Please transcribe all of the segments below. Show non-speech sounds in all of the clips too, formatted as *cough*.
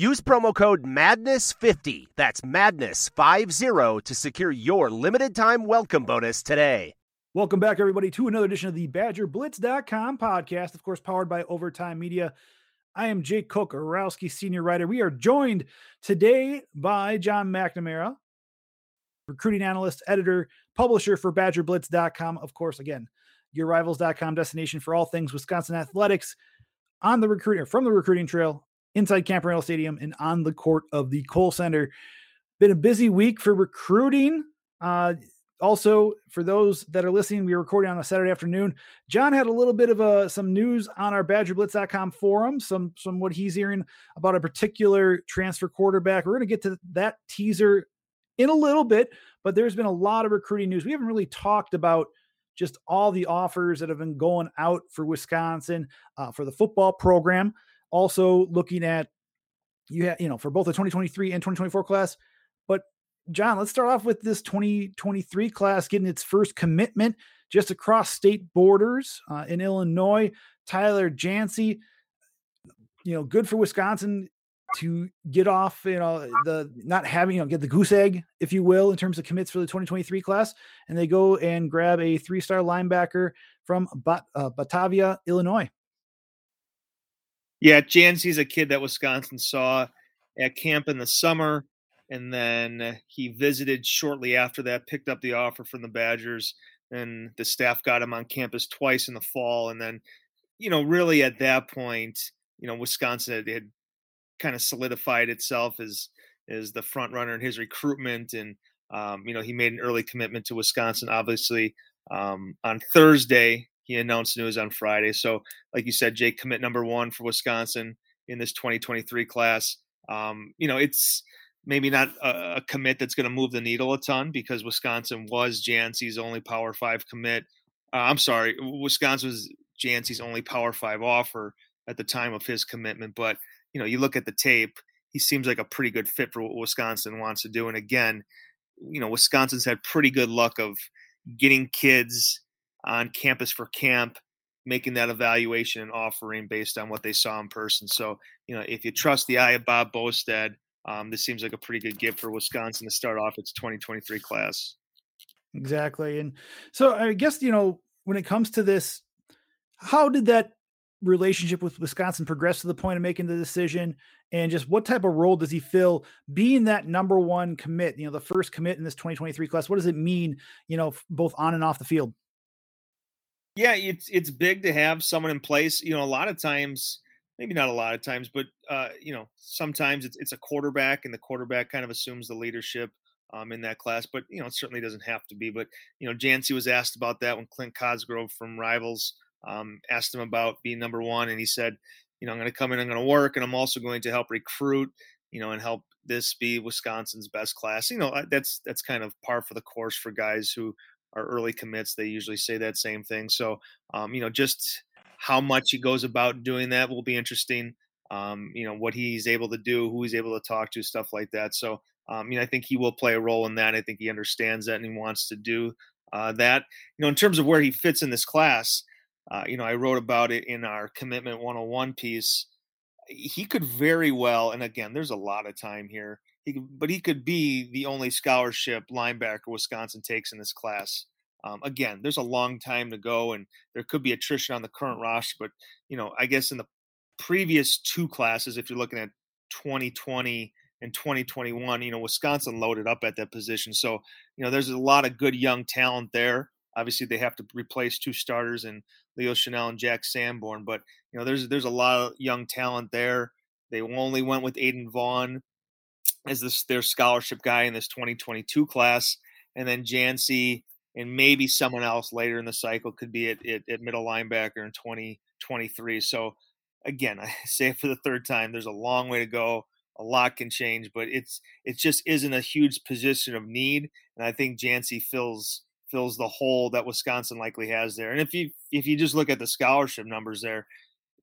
Use promo code MADNESS50, that's MADNESS50, to secure your limited time welcome bonus today. Welcome back, everybody, to another edition of the BadgerBlitz.com podcast, of course, powered by Overtime Media. I am Jake Kocorowski senior writer. We are joined today by Jon McNamara, recruiting analyst, editor, publisher for BadgerBlitz.com. Of course, again, yourrivals.com destination for all things Wisconsin athletics on the recruiting from the recruiting trail inside Camp Randall Stadium and on the court of the Kohl Center. Been a busy week for recruiting. Uh, also, for those that are listening, we are recording on a Saturday afternoon. Jon had a little bit of a, uh, some news on our BadgerBlitz.com forum, some some what he's hearing about a particular transfer quarterback. We're going to get to that teaser in a little bit, but there's been a lot of recruiting news. We haven't really talked about just all the offers that have been going out for Wisconsin uh, for the football program. Also, looking at you have you know for both the 2023 and 2024 class, but Jon, let's start off with this 2023 class getting its first commitment just across state borders uh, in Illinois. Tyler Jansey, you know, good for Wisconsin to get off, you know, the not having, you know, get the goose egg, if you will, in terms of commits for the 2023 class. And they go and grab a three star linebacker from Bat- uh, Batavia, Illinois. Yeah, Jansey's a kid that Wisconsin saw at camp in the summer and then he visited shortly after that, picked up the offer from the Badgers, and the staff got him on campus twice in the fall. And then, you know, really at that point, you know, Wisconsin had, had kind of solidified itself as as the front runner in his recruitment, and um, you know, he made an early commitment to Wisconsin. Obviously, um, on Thursday, he announced news on Friday. So, like you said, Jake, commit number one for Wisconsin in this 2023 class. Um, you know, it's maybe not a, a commit that's going to move the needle a ton because Wisconsin was Jansey's only Power Five commit. Uh, I'm sorry, Wisconsin was Jansey's only Power Five offer at the time of his commitment. But you know, you look at the tape, he seems like a pretty good fit for what Wisconsin wants to do. And again, you know, Wisconsin's had pretty good luck of getting kids on campus for camp, making that evaluation and offering based on what they saw in person. So, you know, if you trust the eye of Bob Bostad, um, this seems like a pretty good gift for Wisconsin to start off its 2023 class. Exactly. And so I guess, you know, when it comes to this, how did that relationship with Wisconsin progress to the point of making the decision? And just what type of role does he fill being that number one commit, you know, the first commit in this 2023 class? What does it mean, you know, both on and off the field? Yeah, it's it's big to have someone in place. You know, a lot of times maybe not a lot of times, but uh, you know, sometimes it's it's a quarterback, and the quarterback kind of assumes the leadership um, in that class. But you know, it certainly doesn't have to be. But you know, Jansey was asked about that when Clint Cosgrove from Rivals um, asked him about being number one, and he said, you know, I'm going to come in, I'm going to work, and I'm also going to help recruit, you know, and help this be Wisconsin's best class. You know, that's that's kind of par for the course for guys who are early commits. They usually say that same thing. So, um, you know, just how much he goes about doing that will be interesting. Um, you know what he's able to do, who he's able to talk to, stuff like that. So, um, you know, I think he will play a role in that. I think he understands that and he wants to do uh, that. You know, in terms of where he fits in this class, uh, you know, I wrote about it in our commitment 101 piece. He could very well, and again, there's a lot of time here. He but he could be the only scholarship linebacker Wisconsin takes in this class. Um, again, there's a long time to go, and there could be attrition on the current roster. But you know, I guess in the previous two classes, if you're looking at 2020 and 2021, you know, Wisconsin loaded up at that position. So you know, there's a lot of good young talent there. Obviously, they have to replace two starters and Leo Chenal and Jack Sanborn, but you know, there's there's a lot of young talent there. They only went with Aiden Vaughn as this their scholarship guy in this 2022 class, and then Jansey and maybe someone else later in the cycle could be at, at, at middle linebacker in 2023. So again, I *laughs* say it for the third time. There's a long way to go. A lot can change, but it's it just isn't a huge position of need, and I think Jansey fills fills the hole that Wisconsin likely has there. And if you if you just look at the scholarship numbers there,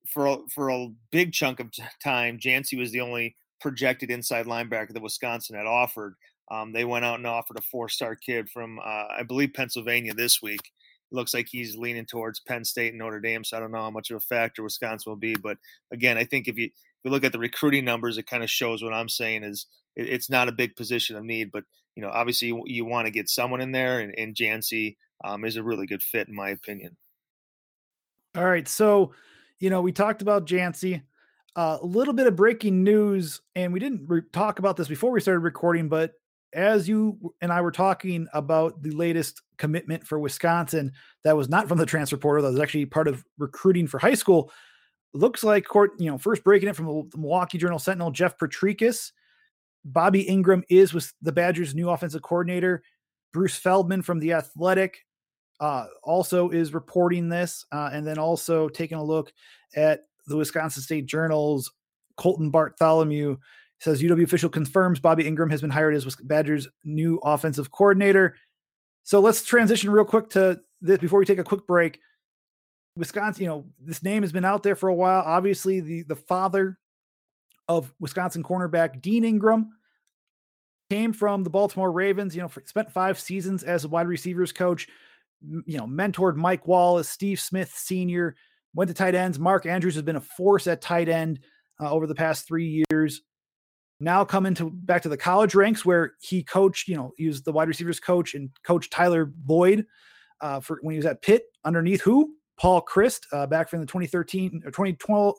for a, for a big chunk of time, Jansey was the only projected inside linebacker that Wisconsin had offered. Um, they went out and offered a four-star kid from, uh, I believe, Pennsylvania this week. Looks like he's leaning towards Penn State and Notre Dame, so I don't know how much of a factor Wisconsin will be. But again, I think if you if you look at the recruiting numbers, it kind of shows what I'm saying is it, it's not a big position of need, but you know, obviously you, you want to get someone in there, and, and Jansey um, is a really good fit in my opinion. All right, so you know we talked about Jansey. Uh, a little bit of breaking news, and we didn't re- talk about this before we started recording, but as you and I were talking about the latest commitment for Wisconsin, that was not from the transfer portal, that was actually part of recruiting for high school. Looks like court, you know, first breaking it from the Milwaukee Journal Sentinel, Jeff Potrykus. Bobby Engram is with the Badgers' new offensive coordinator. Bruce Feldman from the Athletic uh, also is reporting this, uh, and then also taking a look at the Wisconsin State Journal's Colten Bartholomew says UW official confirms Bobby Engram has been hired as Badgers' new offensive coordinator. So let's transition real quick to this before we take a quick break. Wisconsin, you know, this name has been out there for a while. Obviously, the the father of Wisconsin cornerback Dean Engram came from the Baltimore Ravens. You know, for, spent five seasons as a wide receivers coach. You know, mentored Mike Wallace, Steve Smith Senior. Went to tight ends. Mark Andrews has been a force at tight end uh, over the past three years now coming to back to the college ranks where he coached, you know, he was the wide receivers coach and coach Tyler Boyd uh, for when he was at Pitt underneath who? Paul Chryst uh, back from the 2013 or 2012,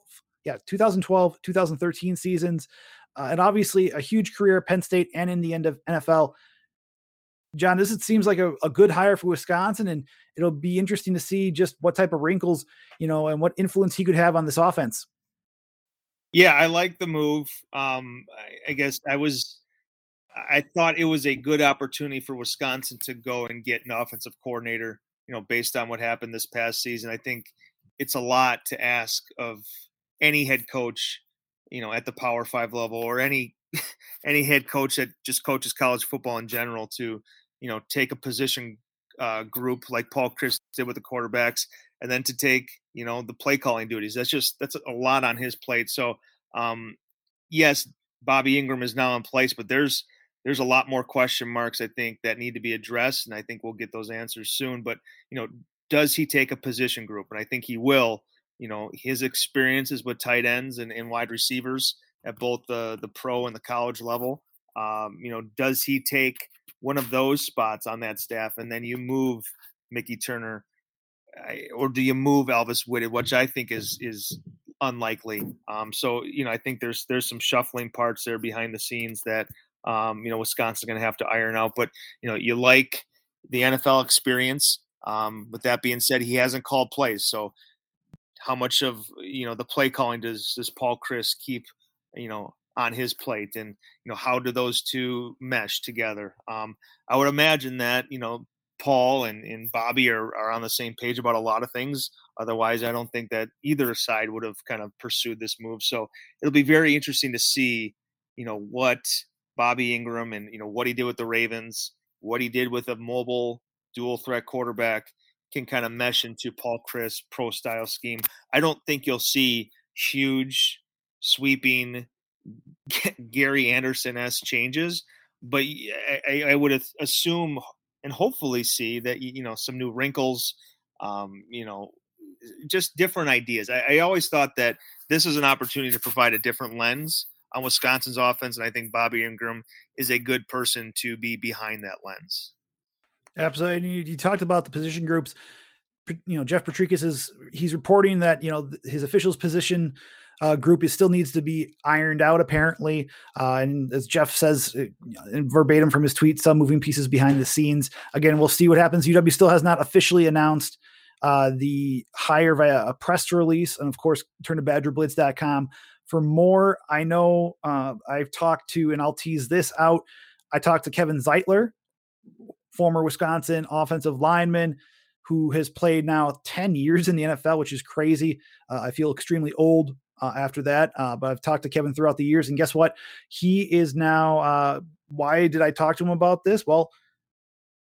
yeah, 2012, 2013 seasons. Uh, and obviously a huge career at Penn State and in the end of NFL. Jon, this it seems like a, a good hire for Wisconsin, and it'll be interesting to see just what type of wrinkles, you know, and what influence he could have on this offense. Yeah, I like the move. Um, I, I, guess I was, I thought it was a good opportunity for Wisconsin to go and get an offensive coordinator. You know, based on what happened this past season, I think it's a lot to ask of any head coach. You know, at the Power Five level, or any *laughs* any head coach that just coaches college football in general, to you know take a position uh, group like Paul Chryst did with the quarterbacks and then to take you know the play calling duties. That's just that's a lot on his plate. So um, yes, Bobby Engram is now in place, but there's there's a lot more question marks I think that need to be addressed, and I think we'll get those answers soon. But you know, does he take a position group? And I think he will. You know, his experiences with tight ends and, and wide receivers at both the the pro and the college level. Um, you know, does he take one of those spots on that staff, and then you move Mickey Turner or do you move Alvis Whitted, which I think is is unlikely. Um, so you know, I think there's there's some shuffling parts there behind the scenes that um, you know Wisconsin's going to have to iron out. But you know, you like the NFL experience. Um, with that being said, he hasn't called plays, so how much of you know the play calling does does Paul Chryst keep you know on his plate, and you know how do those two mesh together? Um, I would imagine that you know Paul and, and Bobby are, are on the same page about a lot of things. Otherwise, I don't think that either side would have kind of pursued this move. So it'll be very interesting to see, you know, what Bobby Engram and, you know, what he did with the Ravens, what he did with a mobile dual threat quarterback can kind of mesh into Paul Chryst pro style scheme. I don't think you'll see huge sweeping Gary Anderson s changes, but I, I would assume and hopefully see that you know some new wrinkles um, you know just different ideas. I, I, always thought that this is an opportunity to provide a different lens on wisconsin's offense and i think bobby Engram is a good person to be behind that lens. Absolutely you, you talked about the position groups. You know jeff Potrykus is he's reporting that you know his officials position uh, group is still needs to be ironed out apparently. Uh, and as Jeff says verbatim from his tweet, some moving pieces behind the scenes. Again, we'll see what happens. UW still has not officially announced uh, the hire via a press release, and of course, turn to BadgerBlitz.com for more. I know uh, I've talked to, and I'll tease this out. I talked to Kevin Zeitler, former Wisconsin offensive lineman who has played now 10 years in the NFL, which is crazy. Uh, I feel extremely old uh, after that, uh, but I've talked to Kevin throughout the years. And guess what? He is now. Uh, why did I talk to him about this? Well,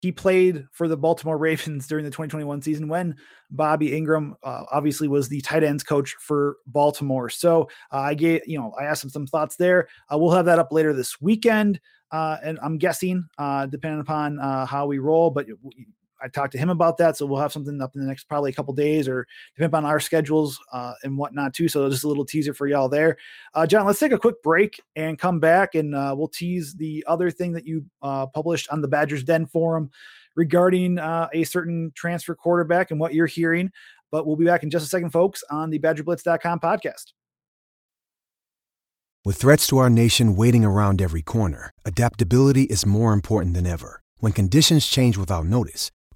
he played for the Baltimore *laughs* Ravens during the 2021 season when Bobby Engram uh, obviously was the tight ends coach for Baltimore. So uh, I gave, you know, I asked him some thoughts there. Uh, we'll have that up later this weekend. Uh, and I'm guessing, uh, depending upon uh, how we roll, but I talked to him about that, so we'll have something up in the next probably a couple days, or depending on our schedules uh, and whatnot too. So just a little teaser for y'all there. Uh, Jon, let's take a quick break and come back, and uh, we'll tease the other thing that you uh, published on the Badgers Den forum regarding uh, a certain transfer quarterback and what you're hearing. But we'll be back in just a second, folks, on the BadgerBlitz.com podcast. With threats to our nation waiting around every corner, adaptability is more important than ever. When conditions change without notice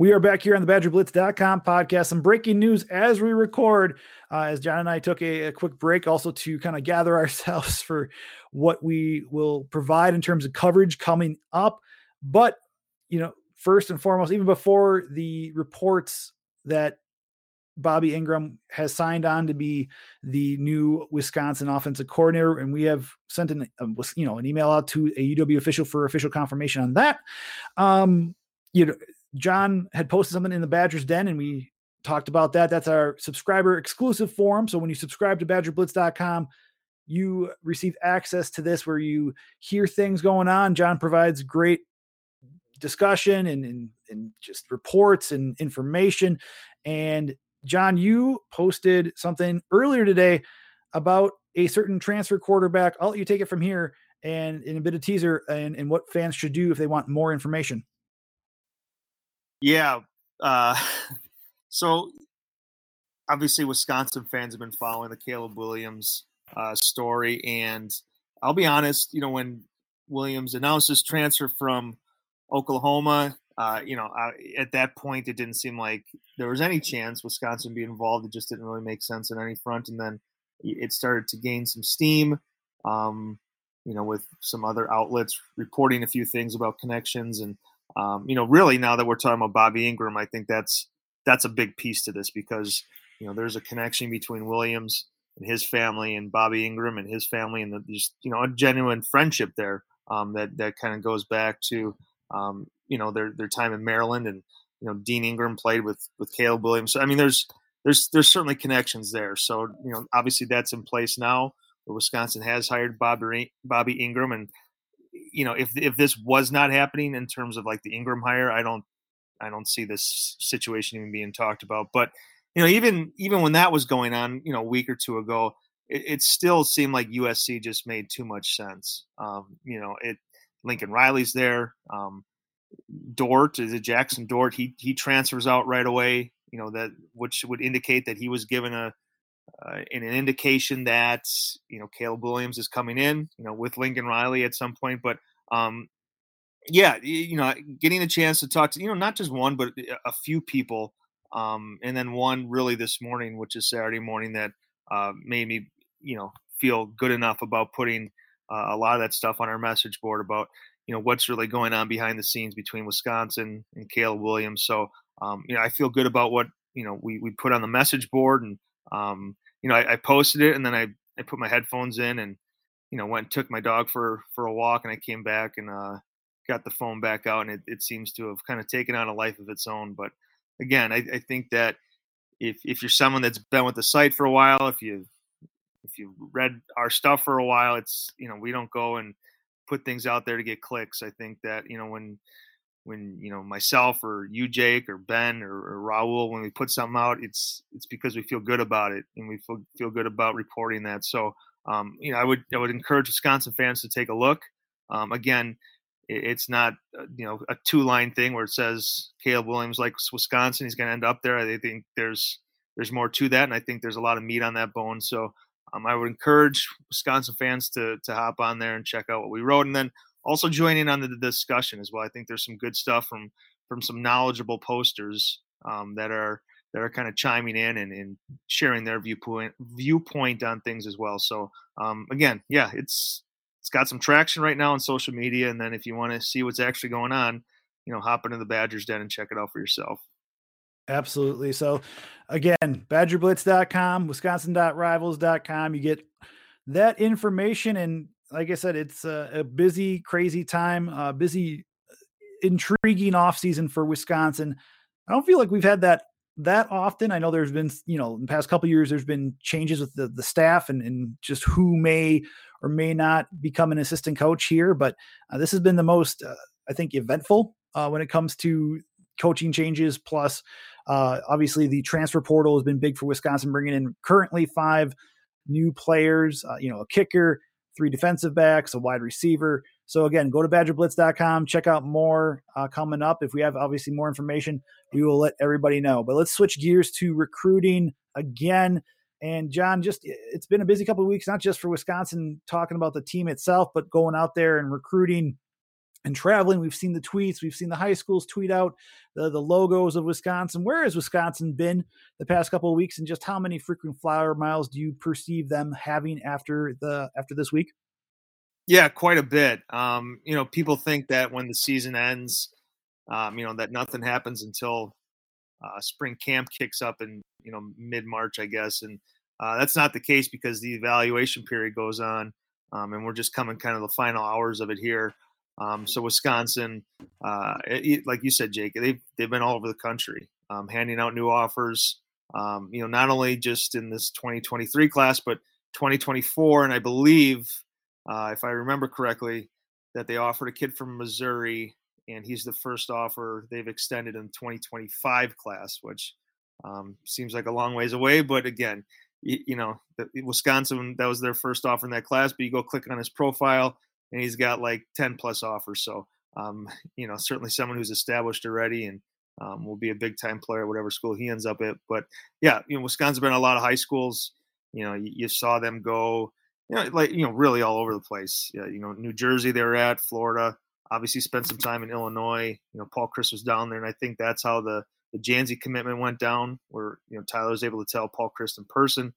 We are back here on the BadgerBlitz.com podcast. Some breaking news as we record, uh, as Jon and I took a, a quick break also to kind of gather *laughs* ourselves for what we will provide in terms of coverage coming up. But, you know, first and foremost, even before the reports that Bobby Engram has signed on to be the new Wisconsin offensive coordinator, and we have sent an you know an email out to a UW official for official confirmation on that. Um, you know, Jon had posted something in the Badgers Den, and we talked about that. That's our subscriber exclusive forum. So when you subscribe to BadgerBlitz.com, you receive access to this where you hear things going on. Jon provides great discussion and, and, and just reports and information. And Jon, you posted something earlier today about a certain transfer quarterback. I'll let you take it from here and in a bit of teaser and, and what fans should do if they want more information. Yeah. Uh, *laughs* so obviously, Wisconsin fans have been following the Caleb Williams uh, story, and I'll be honest. You know, when Williams announced his transfer from Oklahoma, uh, you know, I, at that point, it didn't seem like there was any chance Wisconsin be involved. It just didn't really make sense on any front. And then it started to gain some steam, um, you know, with some other outlets reporting a few things about connections. And um, you know, really now that we're talking about Bobby Engram, I think that's that's a big piece to this because you know there's a connection between Williams and his family and Bobby Engram and his family, and just you know a genuine friendship there um, that that kind of goes back to um, you know their their time in Maryland, and you know Dean Engram played with with Caleb Williams. So, I mean, there's there's there's certainly connections there. So you know, obviously that's in place now. Wisconsin has hired Bobby Bobby Engram, and you know, if if this was not happening in terms of like the Engram hire, I don't I don't see this situation even being talked about. But you know, even even when that was going on, you know, a week or two ago, it, it still seemed like USC just made too much sense. Um, you know, it Lincoln Riley's there. Um, Dart is it Jaxson Dart? He he transfers out right away. You know that which would indicate that he was given a uh, in an indication that you know Caleb Williams is coming in, you know, with Lincoln Riley at some point. But um, yeah, you know, getting a chance to talk to you know not just one but a few people, um, and then one really this morning, which is Saturday morning, that uh, made me you know feel good enough about putting uh, a lot of that stuff on our message board about you know what's really going on behind the scenes between Wisconsin and Caleb Williams. So um, you know, I feel good about what you know we we put on the message board and um, you know, I, I, posted it and then I, I put my headphones in and, you know, went and took my dog for, for a walk and I came back and, uh, got the phone back out and it, it seems to have kind of taken on a life of its own. But again, I, I think that if, if you're someone that's been with the site for a while, if you, if you read our stuff for a while, it's, you know, we don't go and put things out there to get clicks. I think that, you know, when, when you know myself or you Jake or Ben or, or Raul when we put something out it's it's because we feel good about it and we feel, feel good about reporting that so um, you know I would I would encourage Wisconsin fans to take a look um, again it's not uh, you know a two line thing where it says Caleb Williams likes Wisconsin. He's going to end up there. I think there's there's more to that, and I think there's a lot of meat on that bone. So um, I would encourage Wisconsin fans to to hop on there and check out what we wrote, and then also join in on the discussion as well. I think there's some good stuff from from some knowledgeable posters um, that are that are kind of chiming in and, and, sharing their viewpoint viewpoint on things as well. So um, again, yeah, it's it's got some traction right now on social media. And then if you want to see what's actually going on, you know, hop into the Badgers Den and check it out for yourself. Absolutely. So again, badgerblitz.com, wisconsin.rivals.com. You get that information. And like I said, it's a, a busy, crazy time, uh, busy, intriguing off season for Wisconsin. I don't feel like we've had that that often. I know there's been, you know, in the past couple years, there's been changes with the, the staff and, and just who may or may not become an assistant coach here. But uh, this has been the most, uh, I think, eventful uh, when it comes to coaching changes. Plus, uh, obviously, the transfer portal has been big for Wisconsin, bringing in currently five new players, uh, you know, a kicker, three defensive backs, a wide receiver. So again, go to badgerblitz.com, check out more uh, coming up. If we have obviously more information, we will let everybody know. But let's switch gears to recruiting again. And Jon, just it's been a busy couple of weeks, not just for Wisconsin talking about the team itself, but going out there and recruiting and traveling. We've seen the tweets, we've seen the high schools tweet out the, the logos of Wisconsin. Where has Wisconsin been the past couple of weeks, and just how many frequent flyer miles do you perceive them having after the after this week? Yeah, quite a bit. Um, you know, people think that when the season ends, um, you know, that nothing happens until uh, spring camp kicks up in you know mid March, I guess, and uh, that's not the case because the evaluation period goes on, um, and we're just coming kind of the final hours of it here. Um, so Wisconsin, uh, it, like you said, Jake, they've they've been all over the country, um, handing out new offers. Um, you know, not only just in this 2023 class, but 2024, and I believe uh, if I remember correctly, that they offered a kid from Missouri, and he's the first offer they've extended in 2025 class, which um, seems like a long ways away. But again, you, you know, the, Wisconsin, that was their first offer in that class, but you go click on his profile, and he's got like 10 plus offers. So, um, *laughs* you know, certainly someone who's established already and um, will be a big time player, at whatever school he ends up at. But yeah, you know, Wisconsin's been a lot of high schools. You know, you, you saw them go you know, like you know, really all over the place. Yeah, you know, New Jersey they were at, Florida. Obviously, spent some time in Illinois. You know, Paul Chryst was down there, and I think that's how the the Jansey commitment went down, where you know Tyler was able to tell Paul Chryst in person.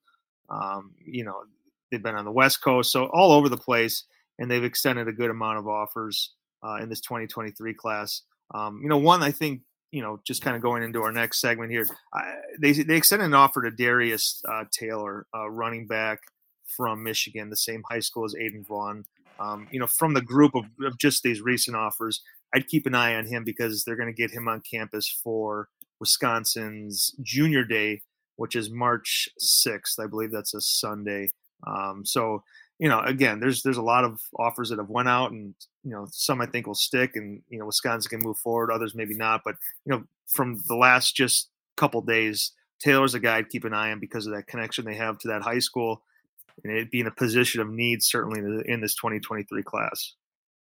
Um, you know, they've been on the West Coast, so all over the place, and they've extended a good amount of offers uh, in this 2023 class. Um, you know, one I think you know, just kind of going into our next segment here, I, they they extended an offer to Darius uh, Taylor, uh, running back from Michigan, the same high school as Aiden Vaughn. Um, you know, from the group of, of, just these recent offers, I'd keep an eye on him because they're going to get him on campus for Wisconsin's Junior Day, which is March 6th. I believe that's a Sunday. Um, so, you know, again, there's there's a lot of offers that have went out, and you know, some I think will stick, and you know, Wisconsin can move forward. Others maybe not, but you know, from the last just couple days, Taylor's a guy I'd keep an eye on because of that connection they have to that high school and it being a position of need certainly in this 2023 class.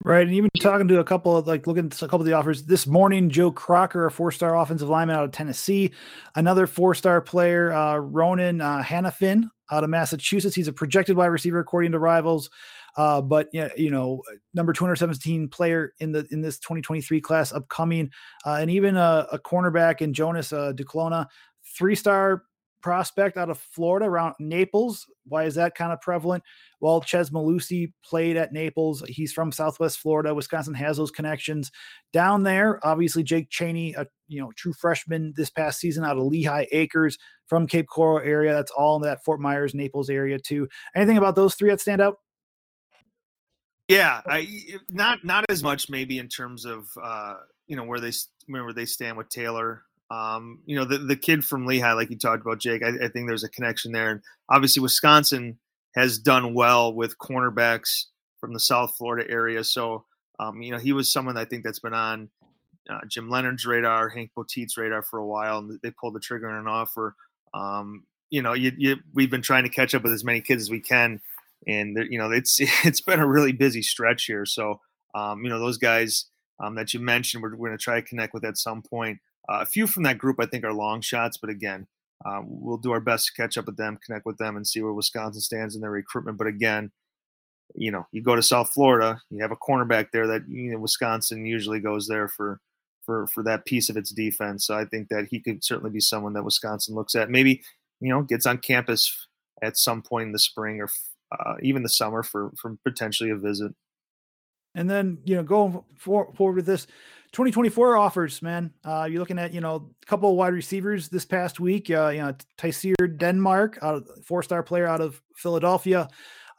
Right, and even talking to a couple of like looking at a couple of the offers this morning, Joe Crocker, a four-star offensive lineman out of Tennessee, another four-star player, uh, Ronan uh, Hanafin out of Massachusetts. He's a projected wide receiver according to Rivals, uh, but you know, number 217 player in the in this 2023 class upcoming, uh, and even a, a cornerback in Jonas uh, Duclona, three-star prospect out of Florida around Naples. Why is that kind of prevalent? Well, Chez Mellusi played at Naples. He's from Southwest Florida. Wisconsin has those connections down there. Obviously, Jake Chaney, a you know true freshman this past season out of Lehigh Acres from Cape Coral area. That's all in that Fort Myers, Naples area too. Anything about those three that stand out? Yeah, I, not not as much maybe in terms of uh, you know where they where they stand with Taylor. Um, you know, the, the kid from Lehigh, like you talked about, Jake, I, I, think there's a connection there. And obviously, Wisconsin has done well with cornerbacks from the South Florida area. So, um, you know, he was someone I think that's been on uh, Jim Leonhard's radar, Hank Poteet's radar for a while, and they pulled the trigger on an offer. Um, you know, you, you, we've been trying to catch up with as many kids as we can, and you know, it's *laughs* it's been a really busy stretch here. So, Um, you know, those guys um, that you mentioned, we're, we're going to try to connect with at some point. Uh, a few from that group, I think, are long shots, but again, uh, we'll do our best to catch up with them, connect with them, and see where Wisconsin stands in their recruitment. But again, you know, you go to South Florida, you have a cornerback there that you know Wisconsin usually goes there for for for that piece of its defense. So I think that he could certainly be someone that Wisconsin looks at. Maybe you know gets on campus at some point in the spring or uh, even the summer for for potentially a visit. And then you know going for, forward with this 2024 offers, man. Uh, you're looking at you know a couple of wide receivers this past week. Uh, you know Tyseer Denmark, out of four star player out of Philadelphia.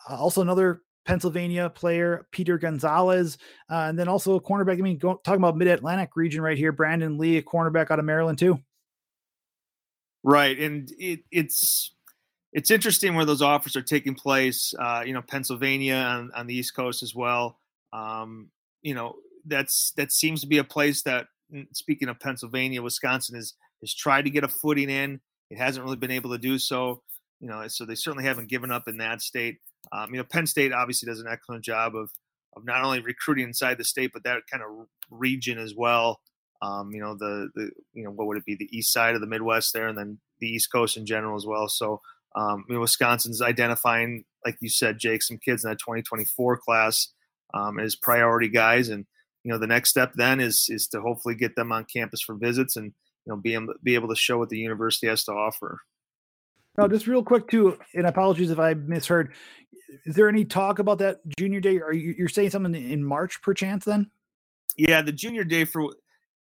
Uh, also another Pennsylvania player, Peter Gonzalez, uh, and then also a cornerback. I mean, go, talking about Mid Atlantic region right here, Brandon Lee, a cornerback out of Maryland too. Right, and it, it's it's interesting where those offers are taking place. Uh, you know, Pennsylvania on, on the East Coast as well. Um, you know, that's that seems to be a place that. Mm, speaking of Pennsylvania, Wisconsin is has tried to get a footing in. It hasn't really been able to do so. You know, so they certainly haven't given up in that state. Um, you know, Penn State obviously does an excellent job of of not only recruiting inside the state, but that kind of region as well. Um, you know, the the you know what would it be the east side of the Midwest there, and then the East Coast in general as well. So, um, you know, Wisconsin's identifying, like you said, Jake, some kids in that 2024 class um, as priority guys, and you know, the next step then is is to hopefully get them on campus for visits and you know be able be able to show what the university has to offer. Now, just real quick too, and apologies if I misheard. Is there any talk about that junior day? Are you you're saying something in March, perchance? Then, yeah, the junior day for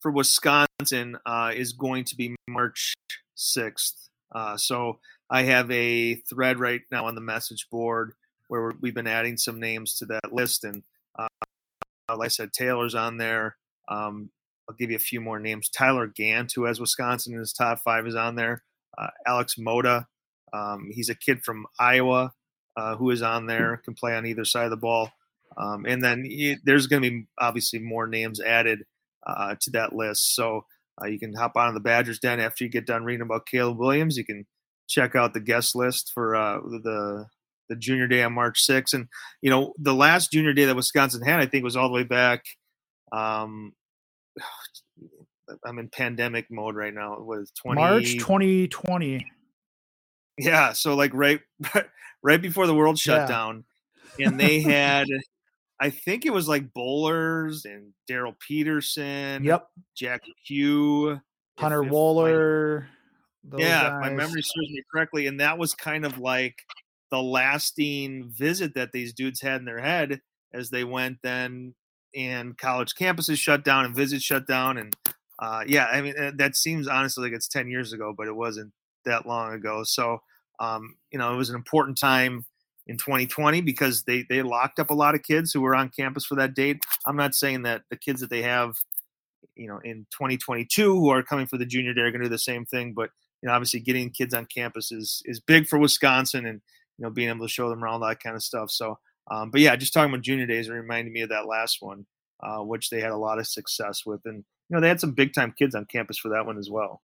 for Wisconsin uh, is going to be March sixth. Uh, so I have a thread right now on the message board where we've been adding some names to that list, and uh, like I said, Taylor's on there. Um, I'll give you a few more names. Tyler Gant, who has Wisconsin in his top five, is on there. Uh, Alex Moda, um, he's a kid from Iowa uh, who is on there, can play on either side of the ball. Um, and then he, there's going to be obviously more names added uh, to that list. So uh, you can hop on the Badgers Den after you get done reading about Caleb Williams. You can check out the guest list for uh, the the junior day on March 6th. And, you know, the last junior day that Wisconsin had, I think, was all the way back. Um, *sighs* I'm in pandemic mode right now. It was 20, March 2020. Yeah, so like right *laughs* right before the world shut yeah. down, and they *laughs* had, I think it was like Bowlers and Daryl Peterson. Yep. Jack Hugh, Hunter if, Wohler. yeah, my memory serves me correctly, and that was kind of like the lasting visit that these dudes had in their head as they went then and college campuses shut down and visits shut down and uh, yeah i mean that seems honestly like it's 10 years ago but it wasn't that long ago so um, you know, it was an important time in 2020 because they they locked up a lot of kids who were on campus for that date. I'm not saying that the kids that they have, you know, in 2022 who are coming for the junior day are going to do the same thing, but you know, obviously getting kids on campus is is big for Wisconsin and you know being able to show them around that kind of stuff. So, um, but yeah, just talking about junior days, reminded me of that last one, uh, which they had a lot of success with, and you know they had some big time kids on campus for that one as well.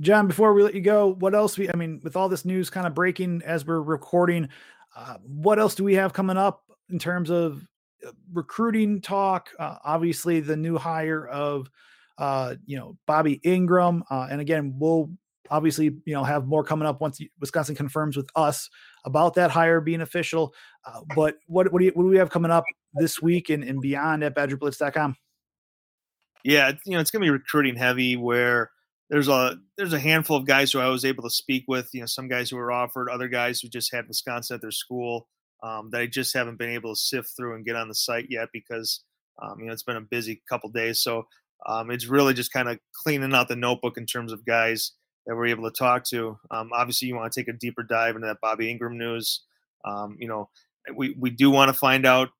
Jon, before we let you go, what else we I mean, with all this news kind of breaking as we're recording, uh, what else do we have coming up in terms of uh, recruiting talk? Uh, obviously, the new hire of uh, you know Bobby Engram. uh, and again, we'll obviously you know have more coming up once Wisconsin confirms with us about that hire being official. Uh, but what what do, you, what do we have coming up this week and, and beyond at BadgerBlitz.com? Yeah, you know it's going to be recruiting heavy where there's a there's a handful of guys who I was able to speak with. You know, some guys who were offered, other guys who just had Wisconsin at their school um, that I just haven't been able to sift through and get on the site yet because um, you know it's been a busy couple days. So um, it's really just kind of cleaning out the notebook in terms of guys that we're able to talk to. Um, obviously, you want to take a deeper dive into that Bobby Engram news. Um, you know, we we do want to find out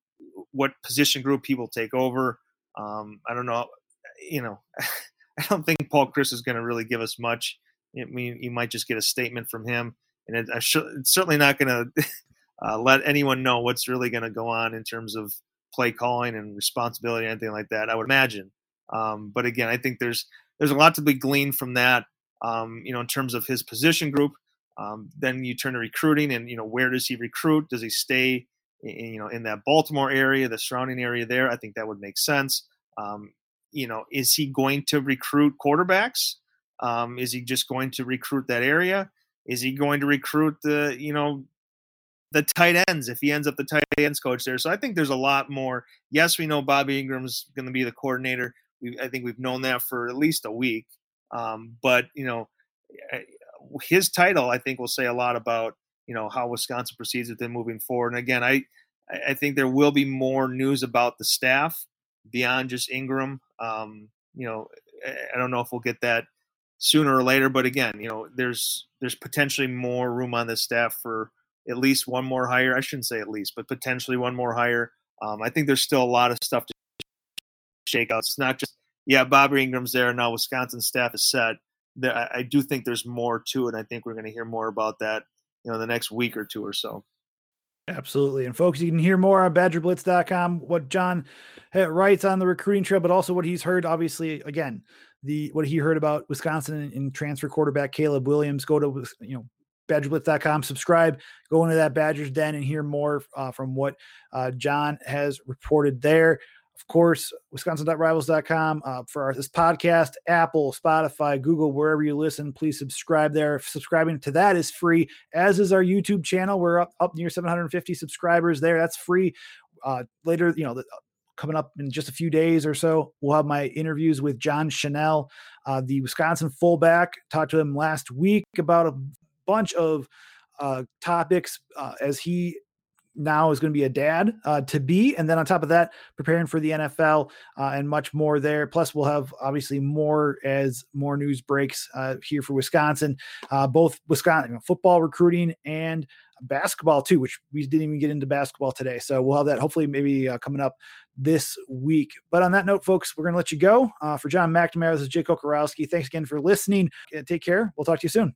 what position group people take over. Um, I don't know, you know. *laughs* I don't think Paul Chryst is going to really give us much. I mean, you might just get a statement from him, and it, it's certainly not going *laughs* to uh, let anyone know what's really going to go on in terms of play calling and responsibility, anything like that. I would imagine. Um, but again, I think there's there's a lot to be gleaned from that. Um, you know, in terms of his position group. Um, then you turn to recruiting, and you know, where does he recruit? Does he stay in, you know in that Baltimore area, the surrounding area there. I think that would make sense. Um, you know, is he going to recruit quarterbacks? Um, is he just going to recruit that area? Is he going to recruit the you know the tight ends if he ends up the tight ends coach there? So I think there's a lot more. Yes, we know Bobby Engram's going to be the coordinator. We, I think we've known that for at least a week. Um, but you know, eh, his title I think will say a lot about you know how Wisconsin proceeds with him moving forward. And again, I I think there will be more news about the staff beyond just Engram. Um, you know, I don't know if we'll get that sooner or later, but again, you know, there's there's potentially more room on the staff for at least one more hire. I shouldn't say at least, but potentially one more hire. Um, I think there's still a lot of stuff to shake out. It's not just yeah, Bobby Engram's there now. Wisconsin staff is set. I, I do think there's more to it. I think we're going to hear more about that, you know, the next week or two or so. Absolutely. And folks, you can hear more on badgerblitz.com, what Jon writes on the recruiting trail, but also what he's heard. Obviously, again, the what he heard about Wisconsin and transfer quarterback Caleb Williams. Go to you know badgerblitz.com, subscribe, go into that Badgers Den and hear more uh, from what uh, Jon has reported there. Of course, wisconsin.rivals.com uh, for our, this podcast, Apple, Spotify, Google, wherever you listen. Please subscribe there. Subscribing to that is free, as is our YouTube channel. We're up, up near 750 subscribers there. That's free. Uh, later, you know, the, coming up in just a few days or so, we'll have my interviews with John Chenal, uh, the Wisconsin fullback. Talked to him last week about a bunch of uh, topics uh, as he now is going to be a dad uh, to be. And then on top of that, preparing for the NFL uh, and much more there. Plus, we'll have obviously more as more news breaks uh, here for Wisconsin, uh, both Wisconsin football recruiting and basketball too, which we didn't even get into basketball today. So we'll have that hopefully maybe uh, coming up this week. But on that note, folks, we're going to let you go. Uh, for Jon McNamara, this is Jake Kocorowski. Thanks again for listening. Take care. We'll talk to you soon.